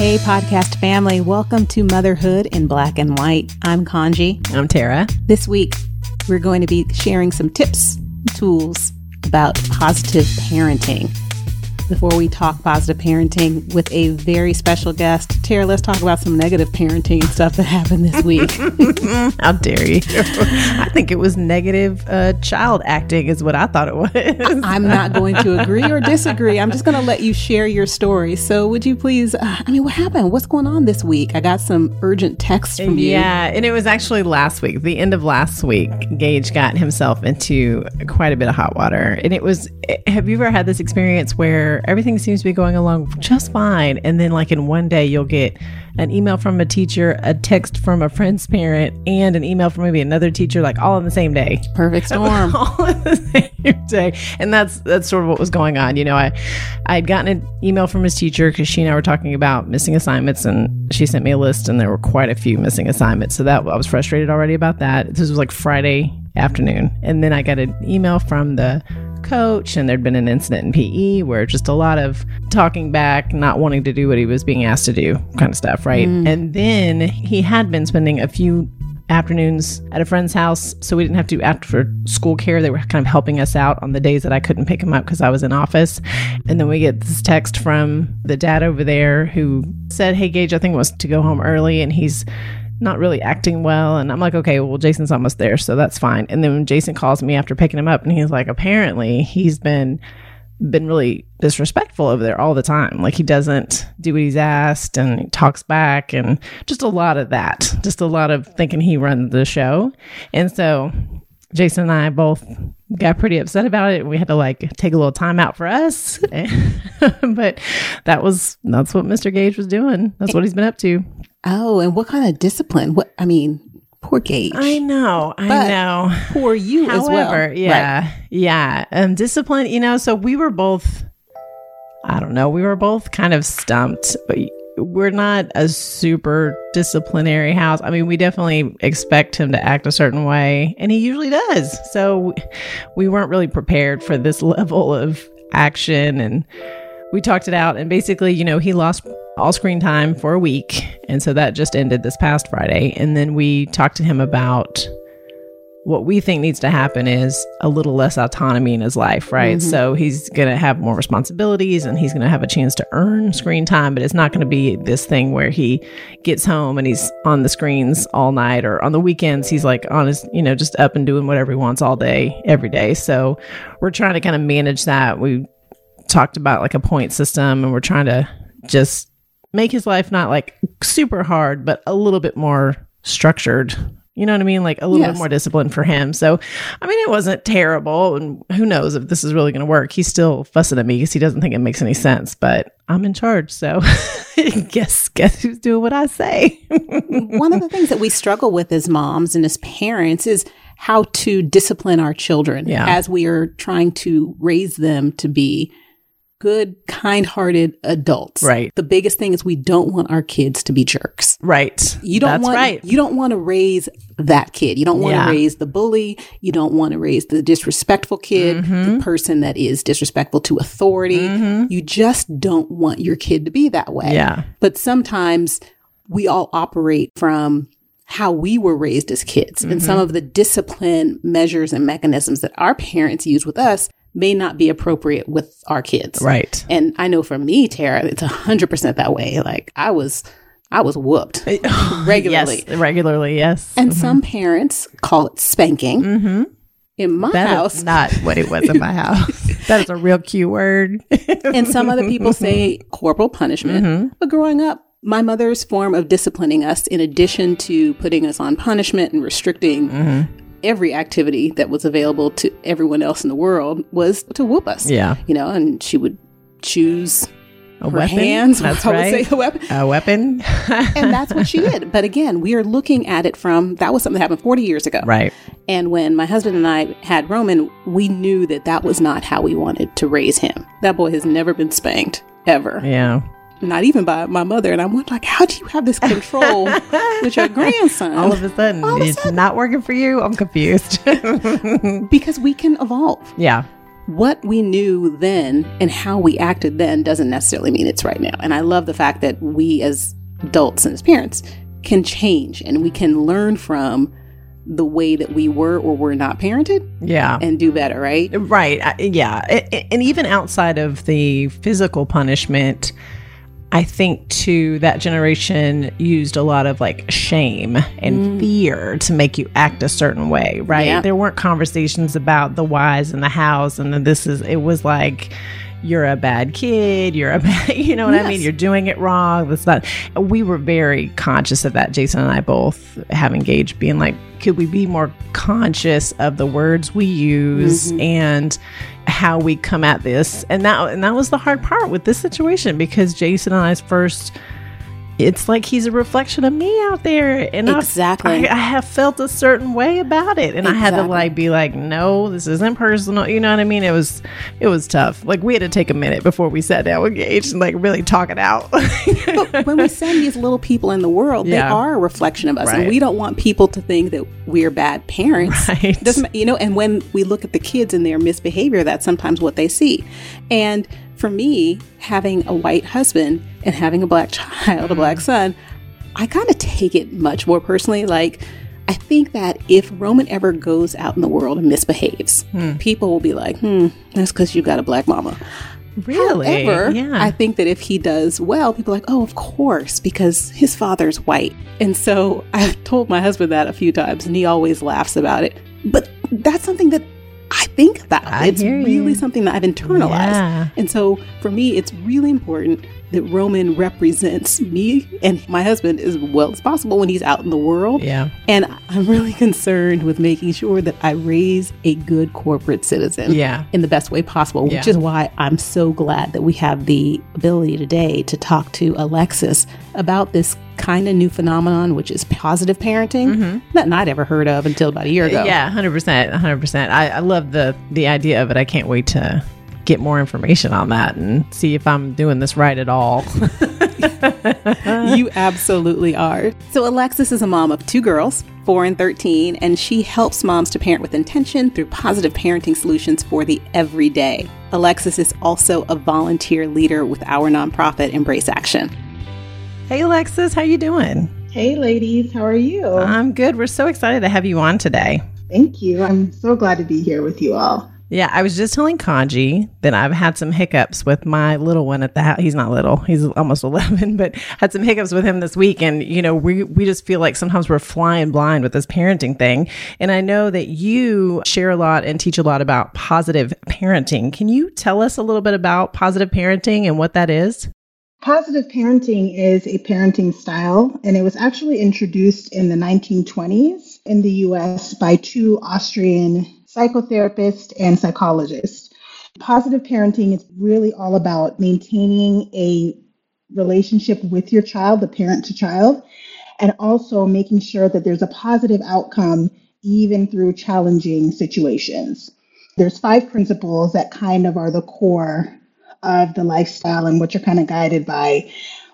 Hey, podcast family, welcome to Motherhood in Black and White. I'm Kanji. I'm Tara. This week, we're going to be sharing some tips, and tools about positive parenting before we talk positive parenting with a very special guest. Tara, let's talk about some negative parenting stuff that happened this week. How dare you? I think it was negative uh, child acting, is what I thought it was. I'm not going to agree or disagree. I'm just going to let you share your story. So, would you please? Uh, I mean, what happened? What's going on this week? I got some urgent texts from you. Yeah, and it was actually last week, the end of last week. Gage got himself into quite a bit of hot water, and it was. Have you ever had this experience where everything seems to be going along just fine, and then like in one day you'll get an email from a teacher, a text from a friend's parent, and an email from maybe another teacher, like all in the same day. Perfect storm. all in the same day. And that's that's sort of what was going on. You know, I I had gotten an email from his teacher because she and I were talking about missing assignments, and she sent me a list, and there were quite a few missing assignments. So that I was frustrated already about that. This was like Friday afternoon, and then I got an email from the coach and there'd been an incident in PE where just a lot of talking back, not wanting to do what he was being asked to do kind of stuff, right? Mm. And then he had been spending a few afternoons at a friend's house so we didn't have to do after school care they were kind of helping us out on the days that i couldn't pick him up because i was in office and then we get this text from the dad over there who said hey gage i think wants to go home early and he's not really acting well. And I'm like, okay, well, Jason's almost there, so that's fine. And then when Jason calls me after picking him up, and he's like, apparently he's been been really disrespectful over there all the time. Like he doesn't do what he's asked and he talks back and just a lot of that. Just a lot of thinking he runs the show. And so Jason and I both got pretty upset about it. We had to like take a little time out for us. but that was that's what Mr. Gage was doing. That's what he's been up to. Oh, and what kind of discipline? What I mean, poor Gage. I know, I but know. Poor you However, as well. Yeah, right. yeah. Um, discipline. You know, so we were both. I don't know. We were both kind of stumped, but we're not a super disciplinary house. I mean, we definitely expect him to act a certain way, and he usually does. So we weren't really prepared for this level of action and we talked it out and basically you know he lost all screen time for a week. And so that just ended this past friday. And then we talked to him about what we think needs to happen is a little less autonomy in his life right? Mm-hmm. so he's going to have more responsibilities and he's going to have a chance to earn screen time but it's not going to be this thing where he gets home and he's on the screens all night or on the weekends he's like on his you know just up and doing whatever he wants all day every day. So we're trying to kind of manage that. We talked about like a point system and we're trying to just make his life not like super hard, but a little bit more structured. You know what I mean? Like a little yes. bit more discipline for him. So, I mean, it wasn't terrible. And who knows if this is really going to work? He's still fussing at me because he doesn't think it makes any sense, but I'm in charge. So, guess, guess who's doing what I say? One of the things that we struggle with as moms and as parents is how to discipline our children yeah. as we are trying to raise them to be good, kind hearted adults. Right. The biggest thing is we don't want our kids to be jerks. Right. You don't That's want right. you don't want to raise that kid. You don't want yeah. to raise the bully. You don't want to raise the disrespectful kid, mm-hmm. the person that is disrespectful to authority. Mm-hmm. You just don't want your kid to be that way. Yeah. But sometimes we all operate from how we were raised as kids mm-hmm. and some of the discipline measures and mechanisms that our parents use with us may not be appropriate with our kids. Right. And I know for me, Tara, it's a hundred percent that way. Like I was, I was whooped regularly. yes, regularly, yes. And mm-hmm. some parents call it spanking. Mm-hmm. In my that house, not what it was in my house. that is a real cute word. and some other people say corporal punishment. Mm-hmm. But growing up, my mother's form of disciplining us, in addition to putting us on punishment and restricting mm-hmm every activity that was available to everyone else in the world was to whoop us. Yeah. You know, and she would choose a her weapon. hands. That's I right. would say a weapon. A weapon. and that's what she did. But again, we are looking at it from that was something that happened 40 years ago. Right. And when my husband and I had Roman, we knew that that was not how we wanted to raise him. That boy has never been spanked ever. Yeah. Not even by my mother. And I'm like, how do you have this control with your grandson? All of a sudden, All of a it's sudden. not working for you. I'm confused. because we can evolve. yeah. What we knew then and how we acted then doesn't necessarily mean it's right now. And I love the fact that we as adults and as parents can change and we can learn from the way that we were or were not parented Yeah. and do better, right? Right. Yeah. And even outside of the physical punishment, I think too that generation used a lot of like shame and mm. fear to make you act a certain way, right? Yeah. There weren't conversations about the whys and the hows and the this is it was like you're a bad kid, you're a bad, you know what I mean? You're doing it wrong. That's not we were very conscious of that. Jason and I both have engaged being like could we be more conscious of the words we use mm-hmm. and how we come at this and that and that was the hard part with this situation because Jason and I's first it's like he's a reflection of me out there and Exactly. I, I have felt a certain way about it and I had to like be like no this isn't personal you know what I mean it was it was tough like we had to take a minute before we sat down with Gage and like really talk it out But when we send these little people in the world, they are a reflection of us, Right. and we don't want people to think that we're bad parents. Right. Doesn't you know? And when we look at the kids and their misbehavior, that's sometimes what they see. And for me, having a white husband and having a black child, a black son, I kind of take it much more personally. Like. I think that if Roman ever goes out in the world and misbehaves, people will be like, hmm, that's because you got a black mama. really However, yeah I think that if he does well, people are like, oh, of course, because his father's white. And so I've told my husband that a few times, and he always laughs about it. But that's something that I think about. I it's really something that I've internalized. Yeah. And so for me, it's really important that Roman represents me and my husband as well as possible when he's out in the world. yeah And I'm really concerned with making sure that I raise a good corporate citizen Yeah. in the best way possible, which Yeah. is why I'm so glad that we have the ability today to talk to Alexis about this kind of new phenomenon, which is positive parenting, nothing I'd ever heard of until about a year ago. Mm-hmm. Yeah, hundred percent, hundred percent. I I love the the idea of it. I can't wait to get more information on that and see if I'm doing this right at all. you absolutely are. So, Alexis is a mom of two girls, 4 and 13, and she helps moms to parent with intention through positive parenting solutions for the everyday. Alexis is also a volunteer leader with our nonprofit Embrace Action. hey, Alexis, how you doing? Hey, ladies, how are you? I'm good. We're so excited to have you on today. Thank you. I'm so glad to be here with you all. Yeah, I was just telling Kanji that I've had some hiccups with my little one at the house. He's not little; he's almost eleven, but had some hiccups with him this week. And you know, we we just feel like sometimes we're flying blind with this parenting thing. And I know that you share a lot and teach a lot about positive parenting. Can you tell us a little bit about positive parenting and what that is? Positive parenting is a parenting style, and it was actually introduced in the 1920s in the US by two Austrian psychotherapists and psychologists. Positive parenting is really all about maintaining a relationship with your child, the parent to child, and also making sure that there's a positive outcome even through challenging situations. There's five principles that kind of are the core of the lifestyle and what you're kind of guided by.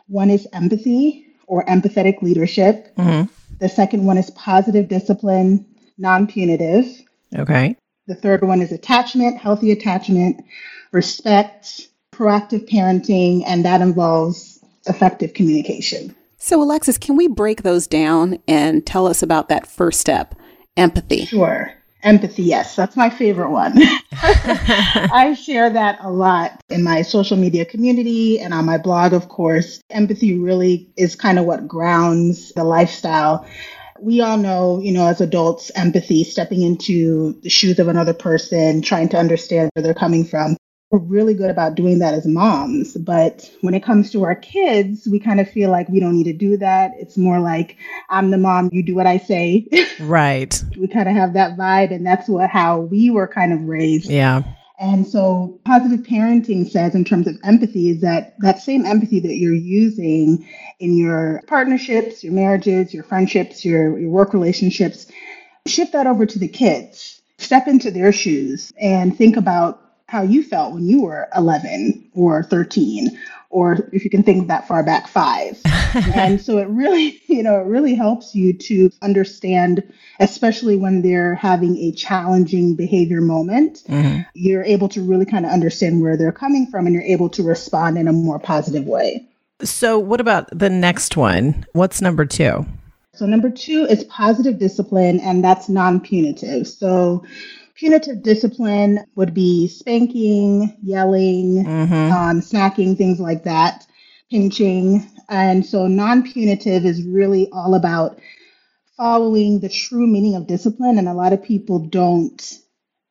One is empathy or empathetic leadership. Mhm. The second one is positive discipline, non punitive. Okay. The third one is attachment, healthy attachment, respect, proactive parenting, and that involves effective communication. So, Alexis, can we break those down and tell us about that first step empathy? Sure. Empathy, yes, that's my favorite one. I share that a lot in my social media community and on my blog, of course. Empathy really is kind of what grounds the lifestyle. We all know, you know, as adults, empathy, stepping into the shoes of another person, trying to understand where they're coming from. We're really good about doing that as moms. But when it comes to our kids, we kind of feel like we don't need to do that. It's more like, I'm the mom, you do what I say. Right. we kind of have that vibe and that's what how we were kind of raised Yeah. And so positive parenting says in terms of empathy is that that same empathy that you're using in your partnerships your marriages your friendships your, your work relationships shift that over to the kids. Step into their shoes and think about how you felt when you were 11 or 13 or if you can think that far back five. And so it really you know it really helps you to understand especially when they're having a challenging behavior moment mm-hmm. you're able to really kind of understand where they're coming from and you're able to respond in a more positive way. So what about the next one? What's number two? So number two is positive discipline and that's non-punitive. So Punitive discipline would be spanking, yelling, mm-hmm. um, smacking, things like that, pinching. And so non punitive is really all about following the true meaning of discipline. And a lot of people don't,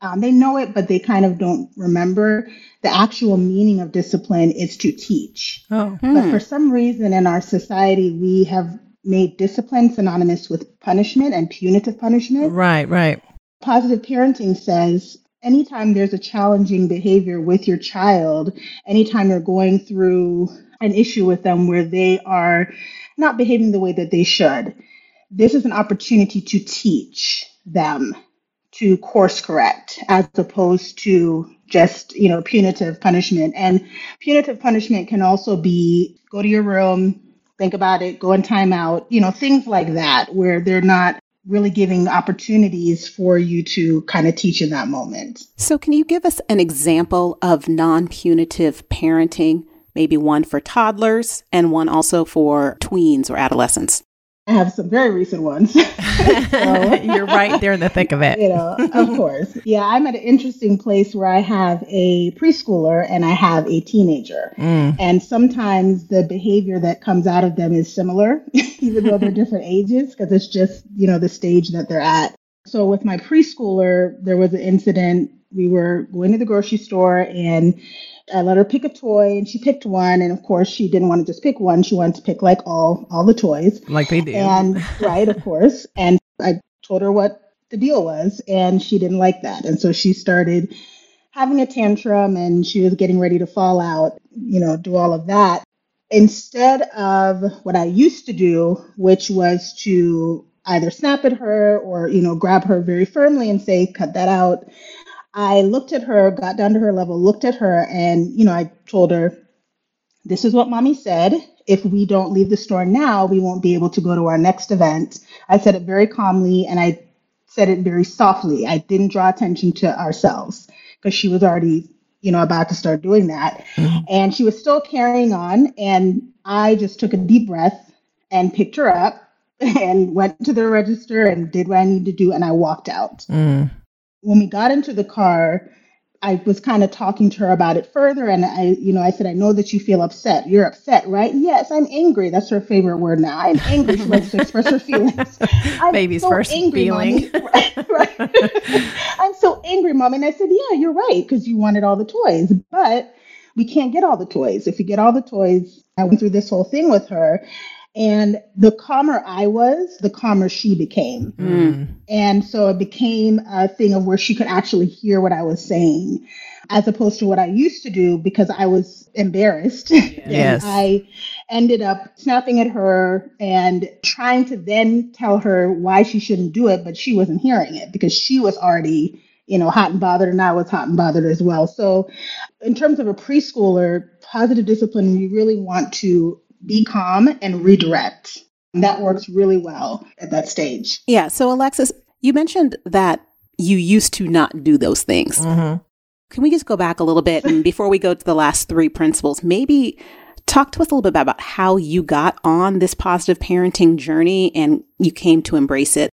um, they know it, but they kind of don't remember the actual meaning of discipline is to teach. Oh. Hmm. But for some reason in our society, we have made discipline synonymous with punishment and punitive punishment. Right, right. Positive parenting says anytime there's a challenging behavior with your child, anytime you're going through an issue with them where they are not behaving the way that they should, this is an opportunity to teach them to course correct as opposed to just you know punitive punishment. And punitive punishment can also be go to your room think about it go in timeout you know things like that where they're not really giving opportunities for you to kind of teach in that moment. So, can you give us an example of non punitive parenting? Maybe one for toddlers and one also for tweens or adolescents? I have some very recent ones. so, You're right there in the thick of it. You know, of course. Yeah, I'm at an interesting place where I have a preschooler and I have a teenager. Mm. And sometimes the behavior that comes out of them is similar, even though they're different ages, because it's just, you know, the stage that they're at. So with my preschooler, there was an incident. We were going to the grocery store and I let her pick a toy and she picked one. And of course, she didn't want to just pick one. She wanted to pick like all, all the toys. Like they do. And right, of course. And I told her what the deal was and she didn't like that. And so she started having a tantrum and she was getting ready to fall out, you know, do all of that. Instead of what I used to do, which was to either snap at her or, you know, grab her very firmly and say, cut that out. I looked at her, got down to her level, looked at her, and you know, I told her, "This is what mommy said. If we don't leave the store now, we won't be able to go to our next event." I said it very calmly, and I said it very softly. I didn't draw attention to ourselves because she was already, you know, about to start doing that, mm-hmm. and she was still carrying on. And I just took a deep breath and picked her up and went to the register and did what I needed to do, and I walked out. Mm when we got into the car, I was kind of talking to her about it further, and I, you know, I said, "I know that you feel upset. You're upset, right? Yes, I'm angry. That's her favorite word now. I'm angry. She likes to express her feelings. I'm Baby's so first angry, feeling. right, right. I'm so angry, mommy. And I said, "Yeah, you're right, because you wanted all the toys, but we can't get all the toys. If you get all the toys, I went through this whole thing with her, and the calmer I was, the calmer she became. Mm. And so it became a thing of where she could actually hear what I was saying, as opposed to what I used to do because I was embarrassed. Yes. I ended up snapping at her and trying to then tell her why she shouldn't do it, but she wasn't hearing it because she was already you know, hot and bothered, and I was hot and bothered as well. So, in terms of a preschooler, positive discipline, you really want to be calm and redirect. And that works really well at that stage. Yeah. So, Alexis, you mentioned that you used to not do those things. Mm-hmm. Can we just go back a little bit and before we go to the last three principles, maybe talk to us a little bit about how you got on this positive parenting journey and you came to embrace it?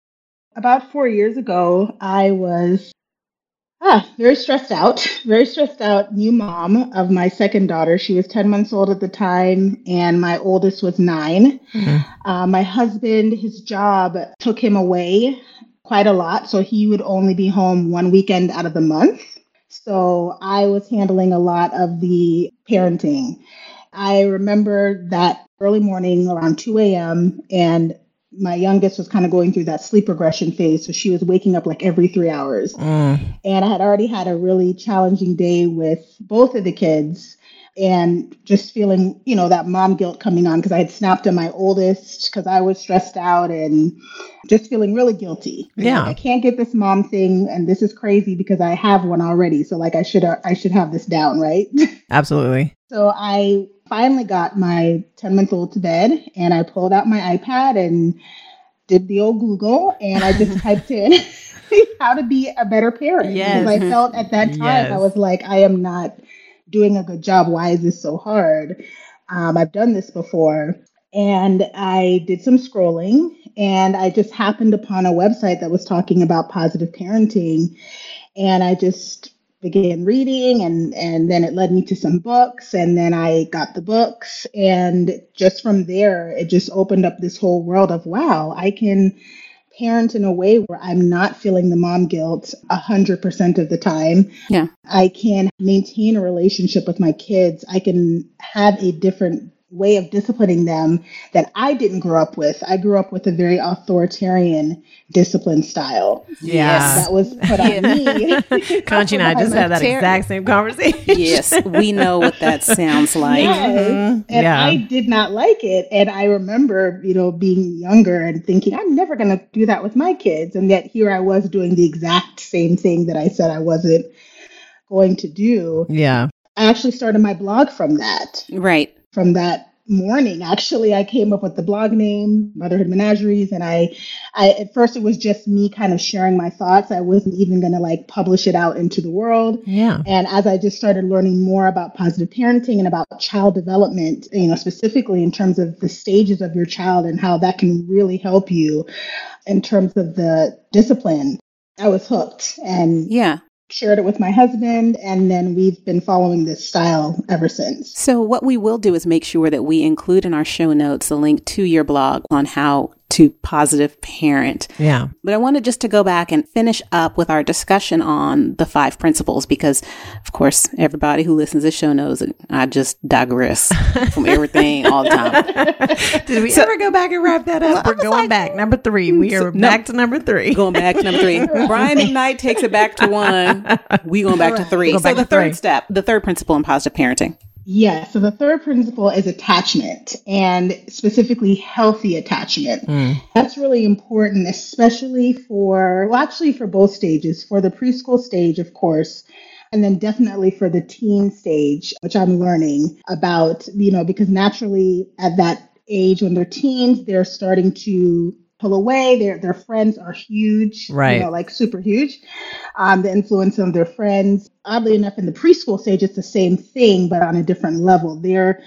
About four years ago, I was Ah, very stressed out. Very stressed out. New mom of my second daughter. She was 10 months old at the time, and my oldest was 9 mm-hmm. uh, my husband, his job took him away quite a lot. So he would only be home one weekend out of the month. So I was handling a lot of the parenting. I remember that early morning around 2 a.m., and my youngest was kind of going through that sleep regression phase. So she was waking up like every three hours. Mm. And I had already had a really challenging day with both of the kids. and just feeling, you know, that mom guilt coming on because I had snapped at my oldest because I was stressed out and just feeling really guilty. Yeah. Like, I can't get this mom thing and this is crazy because I have one already. So like I should I should have this down, right? Absolutely. so I finally got my 10 month old to bed and I pulled out my iPad and did the old Google and I just typed in how to be a better parent. Yes. Because I felt at that time, Yes. I was like, I am not doing a good job. Why is this so hard? Um, I've done this before. And I did some scrolling and I just happened upon a website that was talking about positive parenting. And I just began reading and and then it led me to some books and then I got the books. And just from there it just opened up this whole world of wow I can parent in a way where I'm not feeling the mom guilt 100% of the time. Yeah. I can maintain a relationship with my kids. I can have a different way of disciplining them that I didn't grow up with I grew up with a very authoritarian discipline style Yeah. that was put on me Kanji and I just had that Ter- exact same conversation. Yes, we know what that sounds like. Yes. Mhm. And Yeah. I did not like it. And I remember, you know, being younger and thinking, I'm never going to do that with my kids. And yet here I was doing the exact same thing that I said I wasn't going to do. Yeah. I actually started my blog from that, Right. From that morning. Actually, I came up with the blog name, Motherhood Menageries. And I, I, at first it was just me kind of sharing my thoughts. I wasn't even going to like publish it out into the world. Yeah. And as I just started learning more about positive parenting and about child development, you know, specifically in terms of the stages of your child and how that can really help you in terms of the discipline, I was hooked and Yeah. Shared it with my husband. And then we've been following this style ever since. So, what we will do is make sure that we include in our show notes a link to your blog on how to positive parent. Yeah. But I wanted just to go back and finish up with our discussion on the five principles because, of course, everybody who listens to the show knows that I just digress from everything all the time. Did we ever go back and wrap that up? I We're going like- back. Number three. We are No. back to number three. Going back to number three. Brian McKnight takes it back to one. We going back to three. Go so the third three. step, the third principle in positive parenting. Yeah. So the third principle is attachment and specifically healthy attachment. Mm. That's really important, especially for, well, actually for both stages, for the preschool stage, of course, and then definitely for the teen stage, which I'm learning about, you know, because naturally at that age when they're teens, they're starting to pull away. Their their friends are huge, Right. You know, like super huge. Um, the influence of their friends. Oddly enough, in the preschool stage, it's the same thing, but on a different level. They're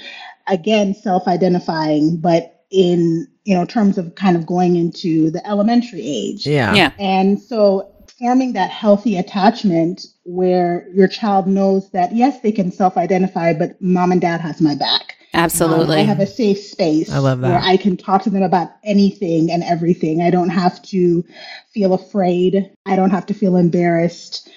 again self-identifying, but in you know terms of kind of going into the elementary age. Yeah. Yeah. And so forming that healthy attachment where your child knows that yes, they can self-identify, but mom and dad has my back. Um, Absolutely. I have a safe space I love that. where I can talk to them about anything and everything. I don't have to feel afraid. I don't have to feel embarrassed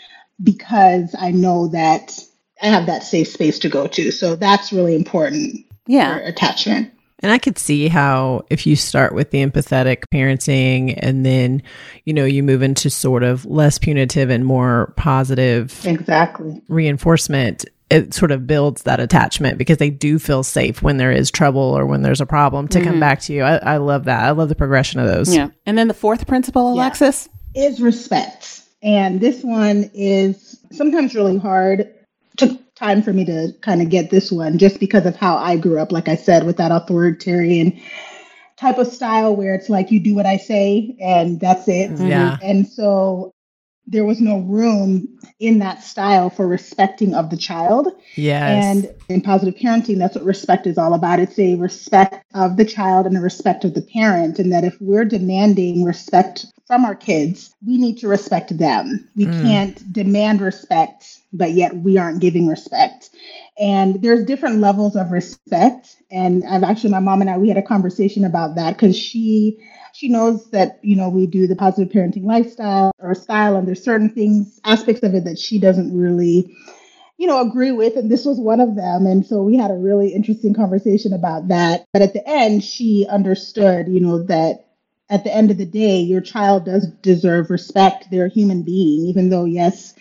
because I know that I have that safe space to go to. So that's really important yeah. for attachment. And I could see how if you start with the empathetic parenting and then, you know, you move into sort of less punitive and more positive Exactly. reinforcement, it sort of builds that attachment because they do feel safe when there is trouble or when there's a problem to come mm-hmm. back to you. I, I love that. I love the progression of those. Yeah. And then the fourth principle, Yeah. Alexis? is respect. And this one is sometimes really hard. Took time for me to kind of get this one just because of how I grew up, like I said, with that authoritarian type of style where it's like you do what I say and that's it. Yeah. And so there was no room in that style for respecting of the child. Yes. And in positive parenting, that's what respect is all about. It's a respect of the child and a respect of the parent. And that if we're demanding respect from our kids, we need to respect them. We Mm. can't demand respect, but yet we aren't giving respect. And there's different levels of respect. And I've actually, my mom and I, we had a conversation about that because she she knows that you know we do the positive parenting lifestyle or style and there's certain things aspects of it that she doesn't really you know agree with and this was one of them and so we had a really interesting conversation about that but at the end she understood you know that at the end of the day your child does deserve respect they're a human being even though yes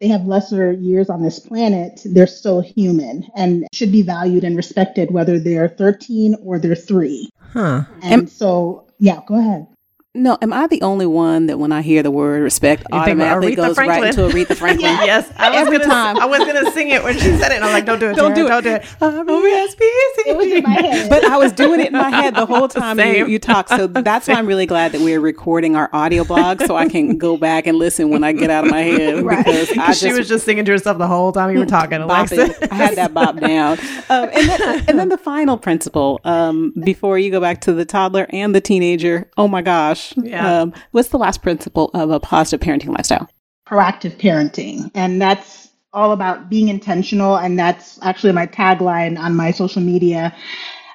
they have lesser years on this planet, they're still human and should be valued and respected, whether they're 13 or they're three. Huh. And so, yeah, go ahead. No, am I the only one that when I hear the word respect You automatically Aretha goes Franklin? right into Aretha Franklin? yes, I was Every gonna, time. I was gonna sing it when she said it, and I'm like, "Don't do it, Don't do it. Don't do it." R-E-S-P-E-C-T. It was in my head. But I was doing it in my head the whole time you, Same. you talk. So that's why I'm really glad that we're recording our audio blog so I can go back and listen when I get out of my head Right. because I Because she was just singing to herself the whole time you were talking, Alexa. bopping. I had that bop down. Um, and, then, and then the final principle um, before you go back to the toddler and the teenager. Oh my gosh. Yeah. Um, what's the last principle of a positive parenting lifestyle? proactive parenting. And that's all about being intentional. And that's actually my tagline on my social media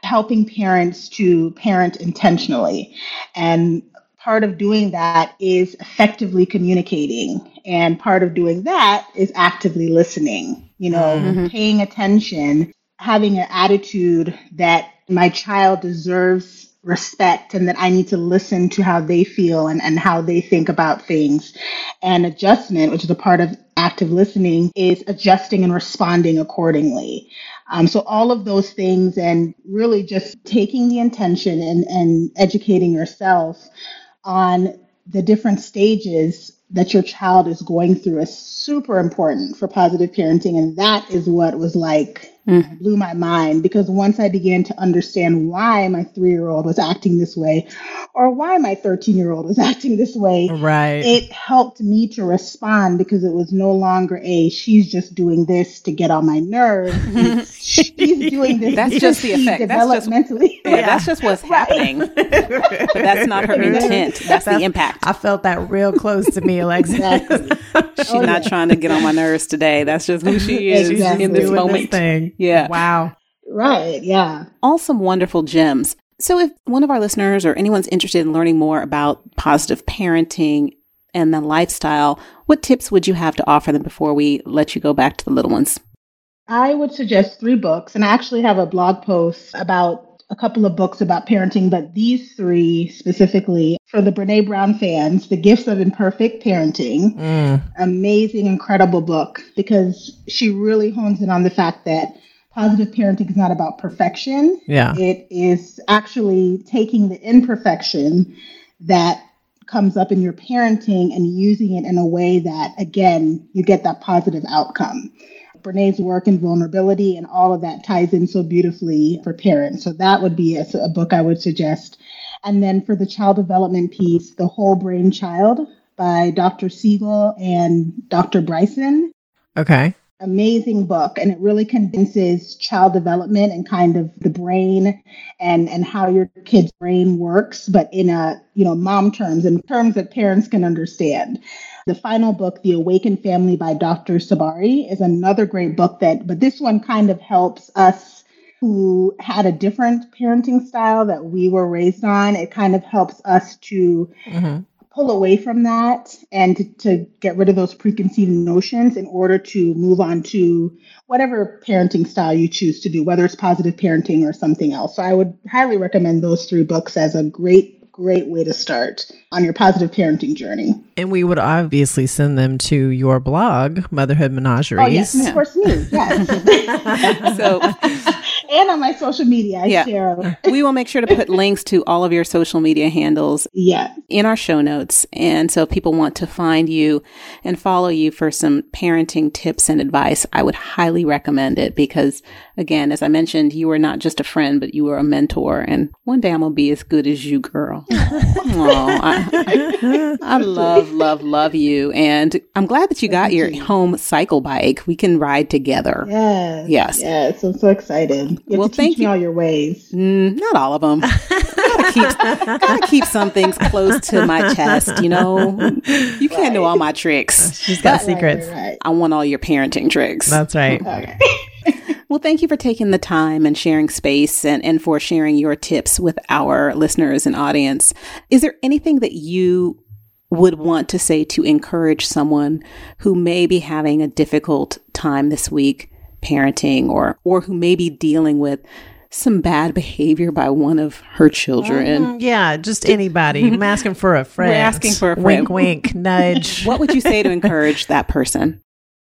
helping parents to parent intentionally. And part of doing that is effectively communicating. And part of doing that is actively listening, you know, paying attention, having an attitude that my child deserves respect and that I need to listen to how they feel and, and how they think about things. And adjustment, which is a part of active listening, is adjusting and responding accordingly. Um, so all of those things and really just taking the intention and, and educating yourself on the different stages that your child is going through is super important for positive parenting. And that is what was like Mm-hmm. blew my mind because once I began to understand why my three year old was acting this way or why my 13 year old was acting this way, Right. it helped me to respond because it was no longer a she's just doing this to get on my nerves. She's doing this. That's just the she's effect. That's just- developmentally. Yeah, that's just what's happening. But that's not her intent. That's the impact. I felt that real close to me, Alexa. Exactly. She's Oh, not yeah. trying to get on my nerves today. That's just who she is Exactly. in this Doing moment. Thing. Yeah. Wow. Right. Yeah. all some wonderful gems. So, if one of our listeners or anyone's interested in learning more about positive parenting and the lifestyle, what tips would you have to offer them before we let you go back to the little ones? I would suggest three books, and I actually have a blog post about a couple of books about parenting, but these three specifically for the Brene Brown fans The Gifts of Imperfect Parenting. Mm. Amazing, incredible book because she really hones in on the fact that positive parenting is not about perfection. Yeah. It is actually taking the imperfection that comes up in your parenting and using it in a way that, again, you get that positive outcome. Brene's work and vulnerability and all of that ties in so beautifully for parents. So that would be a, a book I would suggest. And then for the child development piece, The Whole Brain Child by Dr. Siegel and Dr. Bryson Okay. amazing book and it really condenses child development and kind of the brain and and how your kid's brain works but in a you know mom terms and terms that parents can understand the final book the awakened family by dr Tsabary is another great book that but this one kind of helps us who had a different parenting style that we were raised on it kind of helps us to hmm pull away from that and to, to get rid of those preconceived notions in order to move on to whatever parenting style you choose to do, whether it's positive parenting or something else. So I would highly recommend those three books as a great, great way to start on your positive parenting journey. And we would obviously send them to your blog, Motherhood Menageries. Oh, yes, of course, me. Yes. So, and on my social media, I Yeah. share. we will make sure to put links to all of your social media handles Yeah. in our show notes. And so, if people want to find you and follow you for some parenting tips and advice, I would highly recommend it because, again, as I mentioned, you are not just a friend, but you are a mentor. And one day I'm going to be as good as you, girl. Aw, I, I love, love, love you. And I'm glad that you got Thank your you. home cycle bike. We can ride together. Yes. Yes. Yes. I'm so excited. You Well, to thank teach me you. all your ways. Mm, not all of them. gotta keep, gotta keep some things close to my chest. You know, you can't know all my tricks. She's got Right, secrets. Right, right. I want all your parenting tricks. That's right. Okay. Well, thank you for taking the time and sharing space and, and for sharing your tips with our listeners and audience. Is there anything that you would want to say to encourage someone who may be having a difficult time this week parenting or or who may be dealing with some bad behavior by one of her children? Mm, yeah, just anybody. I'm asking for a friend. We're asking for a Wink, wink, nudge. What would you say to encourage that person?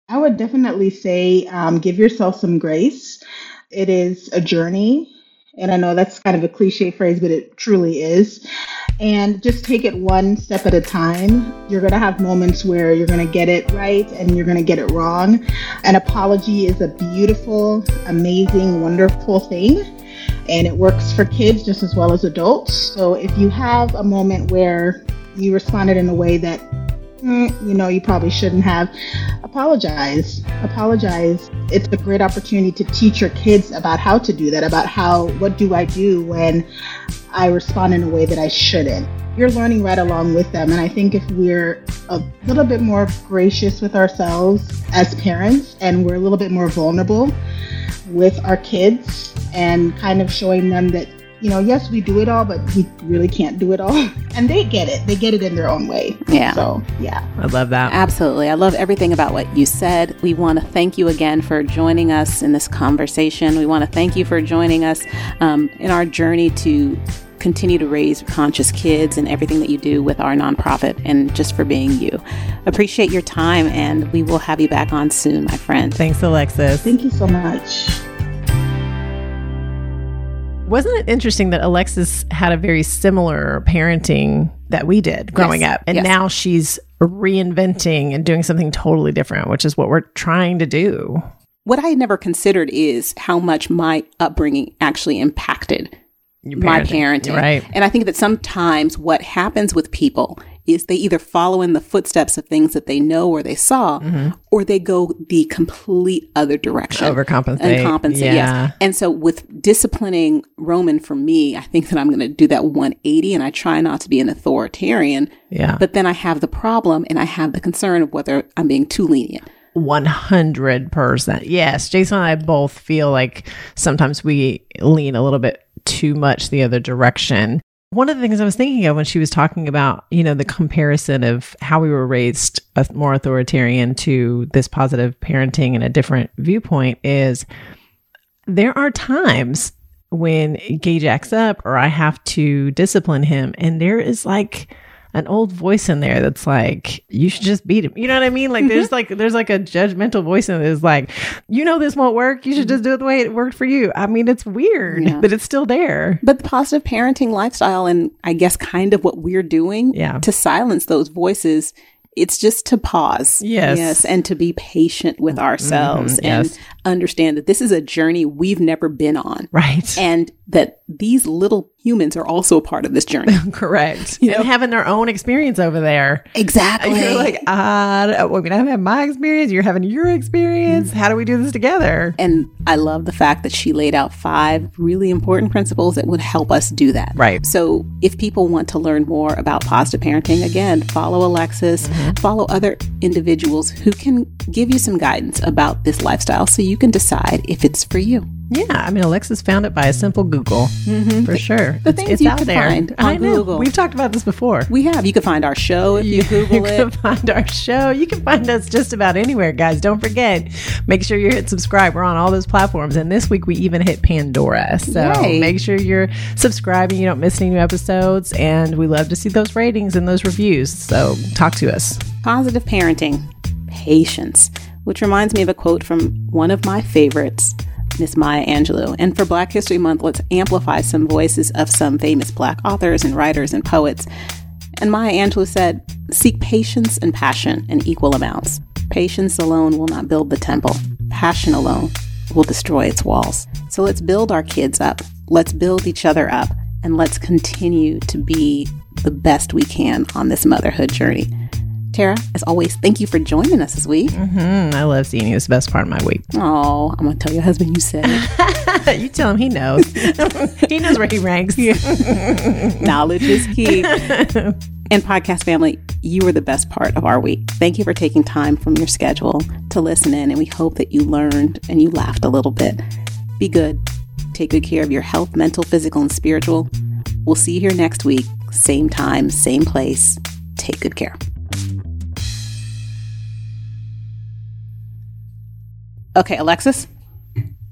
I would definitely say um, give yourself some grace. It is a journey. And I know that's kind of a cliche phrase, but it truly is. And just take it one step at a time. You're going to have moments where you're going to get it right and you're going to get it wrong. An apology is a beautiful, amazing, wonderful thing. And it works for kids just as well as adults. So if you have a moment where you responded in a way that mm, you know, you probably shouldn't have. Apologize. Apologize. It's a great opportunity to teach your kids about how to do that, about how, what do I do when I respond in a way that I shouldn't. You're learning right along with them. And I think if we're a little bit more gracious with ourselves as parents and we're a little bit more vulnerable with our kids and kind of showing them that you know, yes, we do it all, but we really can't do it all. And they get it. They get it in their own way. Yeah. So, yeah. I love that. Absolutely. I love everything about what you said. We want to thank you again for joining us in this conversation. We want to thank you for joining us um, in our journey to continue to raise conscious kids and everything that you do with our nonprofit and just for being you. Appreciate your time and we will have you back on soon, my friend. Thanks, Alexis. Thank you so much. Wasn't it interesting that Alexis had a very similar parenting that we did growing Yes. up? And Yes. now she's reinventing and doing something totally different, which is what we're trying to do. What I had never considered is how much my upbringing actually impacted Your my parenting. Right. And I think that sometimes what happens with people is they either follow in the footsteps of things that they know or they saw, Mm-hmm. or they go the complete other direction. Overcompensate. And compensate, Yeah. yes. And so with disciplining Roman for me, I think that I'm going to do that 180 and I try not to be an authoritarian. Yeah. But then I have the problem and I have the concern of whether I'm being too lenient. 100%. Yes. Jason and I both feel like sometimes we lean a little bit too much the other direction. One of the things I was thinking of when she was talking about, you know, the comparison of how we were raised more authoritarian to this positive parenting and a different viewpoint is there are times when Gage acts up or I have to discipline him, and there is like an old voice in there that's like, you should just beat him. You know what I mean? Like there's like there's like a judgmental voice in that's like, you know this won't work. You should just do it the way it worked for you. I mean, it's weird, Yeah. but it's still there. But the positive parenting lifestyle, and I guess kind of what we're doing Yeah. to silence those voices, it's just to pause. Yes. Yes. And to be patient with ourselves Mhm, and yes. Understand that this is a journey we've never been on. Right. And that these little humans are also a part of this journey. Correct. You know? and having their own experience over there. exactly. You're like, uh, I mean, I've had my experience. You're having your experience. How do we do this together? and I love the fact that she laid out five really important principles that would help us do that. Right. So, if people want to learn more about positive parenting, again, follow Alexis, Mm-hmm. follow other individuals who can give you some guidance about this lifestyle so you can decide if it's for you. Yeah, I mean, Alexis found it by a simple Google mm-hmm. for sure. The It's- things it's you out can there. find I on know. Google. We've talked about this before. We have. You can find our show if you, you Google can it. find our show. You can find us just about anywhere, guys. Don't forget, make sure you hit subscribe. We're on all those platforms. And this week we even hit Pandora. So Yay. make sure you're subscribing. You don't miss any new episodes. And we love to see those ratings and those reviews. So talk to us. Positive parenting, patience, which reminds me of a quote from one of my favorites, Miss Maya Angelou. And for Black History Month, let's amplify some voices of some famous Black authors and writers and poets. And Maya Angelou said, Seek patience and passion in equal amounts. Patience alone will not build the temple, passion alone will destroy its walls. So let's build our kids up, let's build each other up, and let's continue to be the best we can on this motherhood journey. Tara, as always, thank you for joining us this week. Mm, I love seeing you. It's the best part of my week. Oh, I'm gonna tell your husband you said it. you tell him he knows. he knows where he ranks. Knowledge is key. and podcast family, you are the best part of our week. Thank you for taking time from your schedule to listen in, and we hope that you learned and you laughed a little bit. Be good. Take good care of your health, mental, physical, and spiritual. We'll see you here next week, same time, same place. Take good care. Okay, Alexis.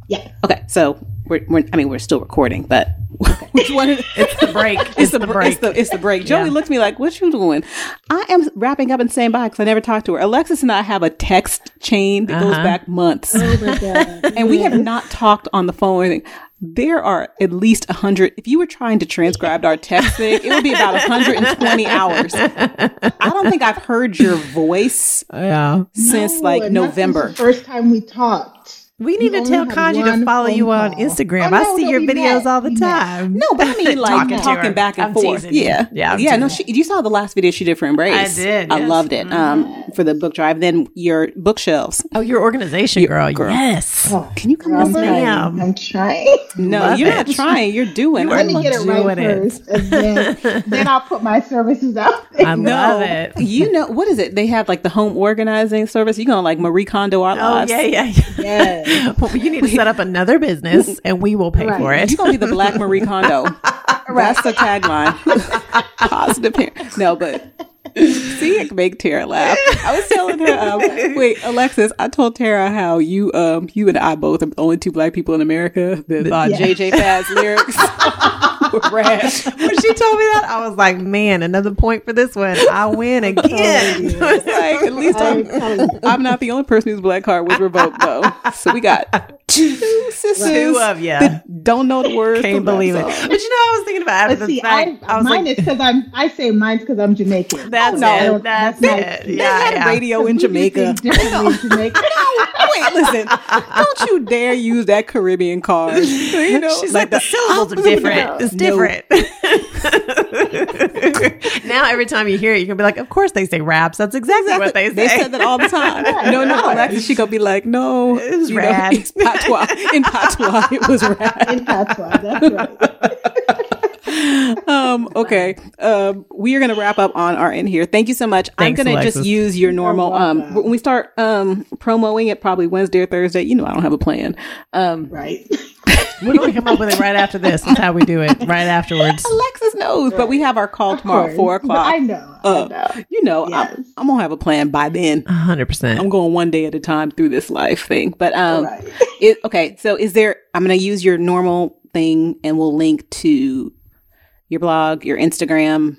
Yeah. Okay, so we're, we're I mean we're still recording, but which one? It's the break. It's the, break. It's the, it's the break. Joey Yeah. looked at me like, "What you doing?" I am wrapping up and saying bye because I never talked to her. Alexis and I have a text chain that goes Uh-huh. back months, Oh my God. and we have not talked on the phone or anything. There are at least a hundred. If you were trying to transcribe our text thing, it would be about 120 hours. I don't think I've heard your voice Yeah. since No, like November. the first time we talked. We need We to tell Kanji to follow you phone on. Instagram. Oh, I no, see no, your videos met. all the We met. time. No, but I mean like Talking talking, back and I'm forth. teasing. Yeah, Yeah, I'm yeah. No, teasing she, you saw the last video she did for Embrace. I did, I yes. loved it. Um, for the book drive. Then your bookshelves. Oh, your organization girl. girl. Yes. Oh, Can you come girl, I'm trying. Ma'am. I'm trying. No, Love you're it. not trying. You're doing. You I Let me get it right first, and then, then I'll put my services out. I love it. you know what is it? They have like the home organizing service. You gonna like Marie Kondo our Oh, yeah, yeah. yeah. Yes. Well, you need to set up another business and we will pay Right. for it. You're gonna be the Black Marie Kondo. That's the tagline. Positive parent. No, but see, it can make Tara laugh. I was telling her, um, wait, Alexis, I told Tara how you, um, you and I both are the only two black people in America that thought Yeah. JJ Fad's lyrics when she told me that, I was like, man, another point for this one. I win again. It's like, at least I'm I'm. I'm not the only person whose black card was revoked, though. So we got two sisters Two of ya. that don't know the words. Can't believe it. But you know, I was thinking about after But the see, fact. I, I, was mine like, is because I'm. I say mine's because I'm Jamaican. that's oh, no, it. That's, that's it. my- They Yeah, had yeah. radio in Jamaica. things differently in Jamaica. Wait, listen. Don't you dare use that Caribbean card. You know, She's like, the syllables are different. It's No. different. now every time you hear it, you're gonna be like, of course they say raps. That's exactly, what they say. They said that all the time. No, no, Alexis, she gonna be like, no, It was you know, rad. it's patois. In patois, it was rad. In patois, that's right. Um, okay. Um, we are gonna wrap up on our end here. Thank you so much. Thanks, I'm gonna just use your normal. Um, when we start um promoting it, probably Wednesday or Thursday. You know, I don't have a plan. Um, Right. We're gonna come up with it right after this. That's how we do it. Right afterwards. Alexis knows, but we have our call tomorrow at four Of course. But o'clock. I know. I Uh, know. you know, Yes. I'm, I'm gonna have a plan by then. hundred percent. I'm going one day at a time through this life thing. But um, Right. it, okay. So is there? I'm gonna use your normal thing, and we'll link to your blog, your Instagram.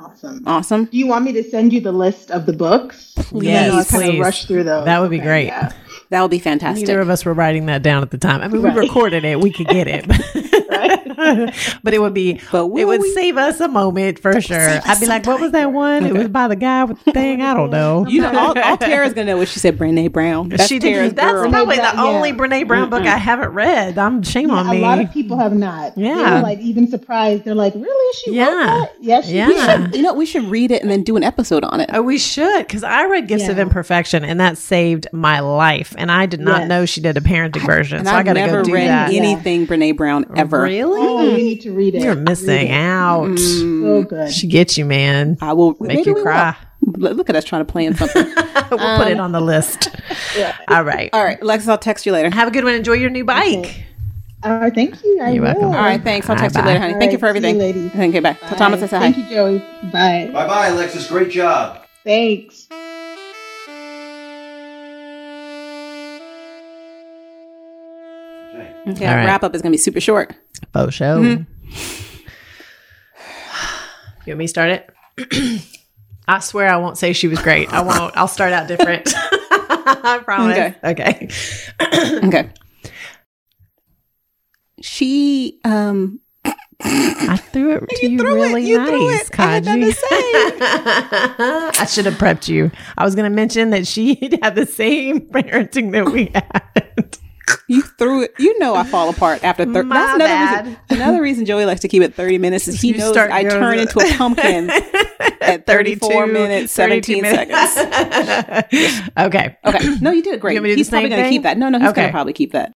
Awesome. Awesome. Do you want me to send you the list of the books? Yes, I know I kind please. of rushed through those. That would be Okay, great. yeah. That would be fantastic. Neither of us were writing that down at the time. I mean, we recorded it. We could get it. but it would be, But it would we? save us a moment for sure. I'd be like, what was that one? It was by the guy with the thing. I don't know. You know, all, all Tara's gonna know what she said. Brene Brown. That's she Tara's. That's girl. probably the Brene Brown, only. Brene Brown book I haven't read. I'm shame on me. a lot of people have not. They Yeah. were like even surprised. They're like, really? She Yeah. wrote that? Yes, she Yeah. did. you know, we should read it and then do an episode on it. Oh, we should because I read Gifts of Imperfection and that saved my life. And I did not Yes. know she did a parenting version, so I I've got to never go do read that. anything Brene Brown ever. Really? Oh, you need to read it. You're missing it. out. So good. She gets you, man. I will Make maybe you cry. will. Look look at us trying to plan something. we'll put it um, on the list. All right. All right, Alexis, I'll text you later. Have a good one. Enjoy your new bike. All right, thank you. I You're welcome. will. All right, thanks. I'll text you Bye-bye. later, honey. Thank you for All right, see you, everything. ladies. Thank you. Bye. Tell Thomas I Bye. said hi. Thank you, Joey. Bye. Bye bye, Alexis. Great job. Thanks. Okay. Okay, right. wrap up is gonna be super short. Faux show. Mm-hmm. You want me to start it? I swear I won't say she was great. I won't. I'll start out different. I promise. Okay. Okay. okay. She um I threw it to you, threw it. really You threw nice, it. I had nothing to Kaji. I should have prepped you. I was going to mention that she had the same parenting that we had. You threw it. You know I fall apart after thirty. My That's another bad. reason. Another reason Joey likes to keep it thirty minutes is he You knows I turn into a pumpkin at thirty-four 32, minutes seventeen minutes. seconds. okay. Okay, no, you did great. You want me to do he's probably going to keep that. No, no, he's Okay. going to probably keep that.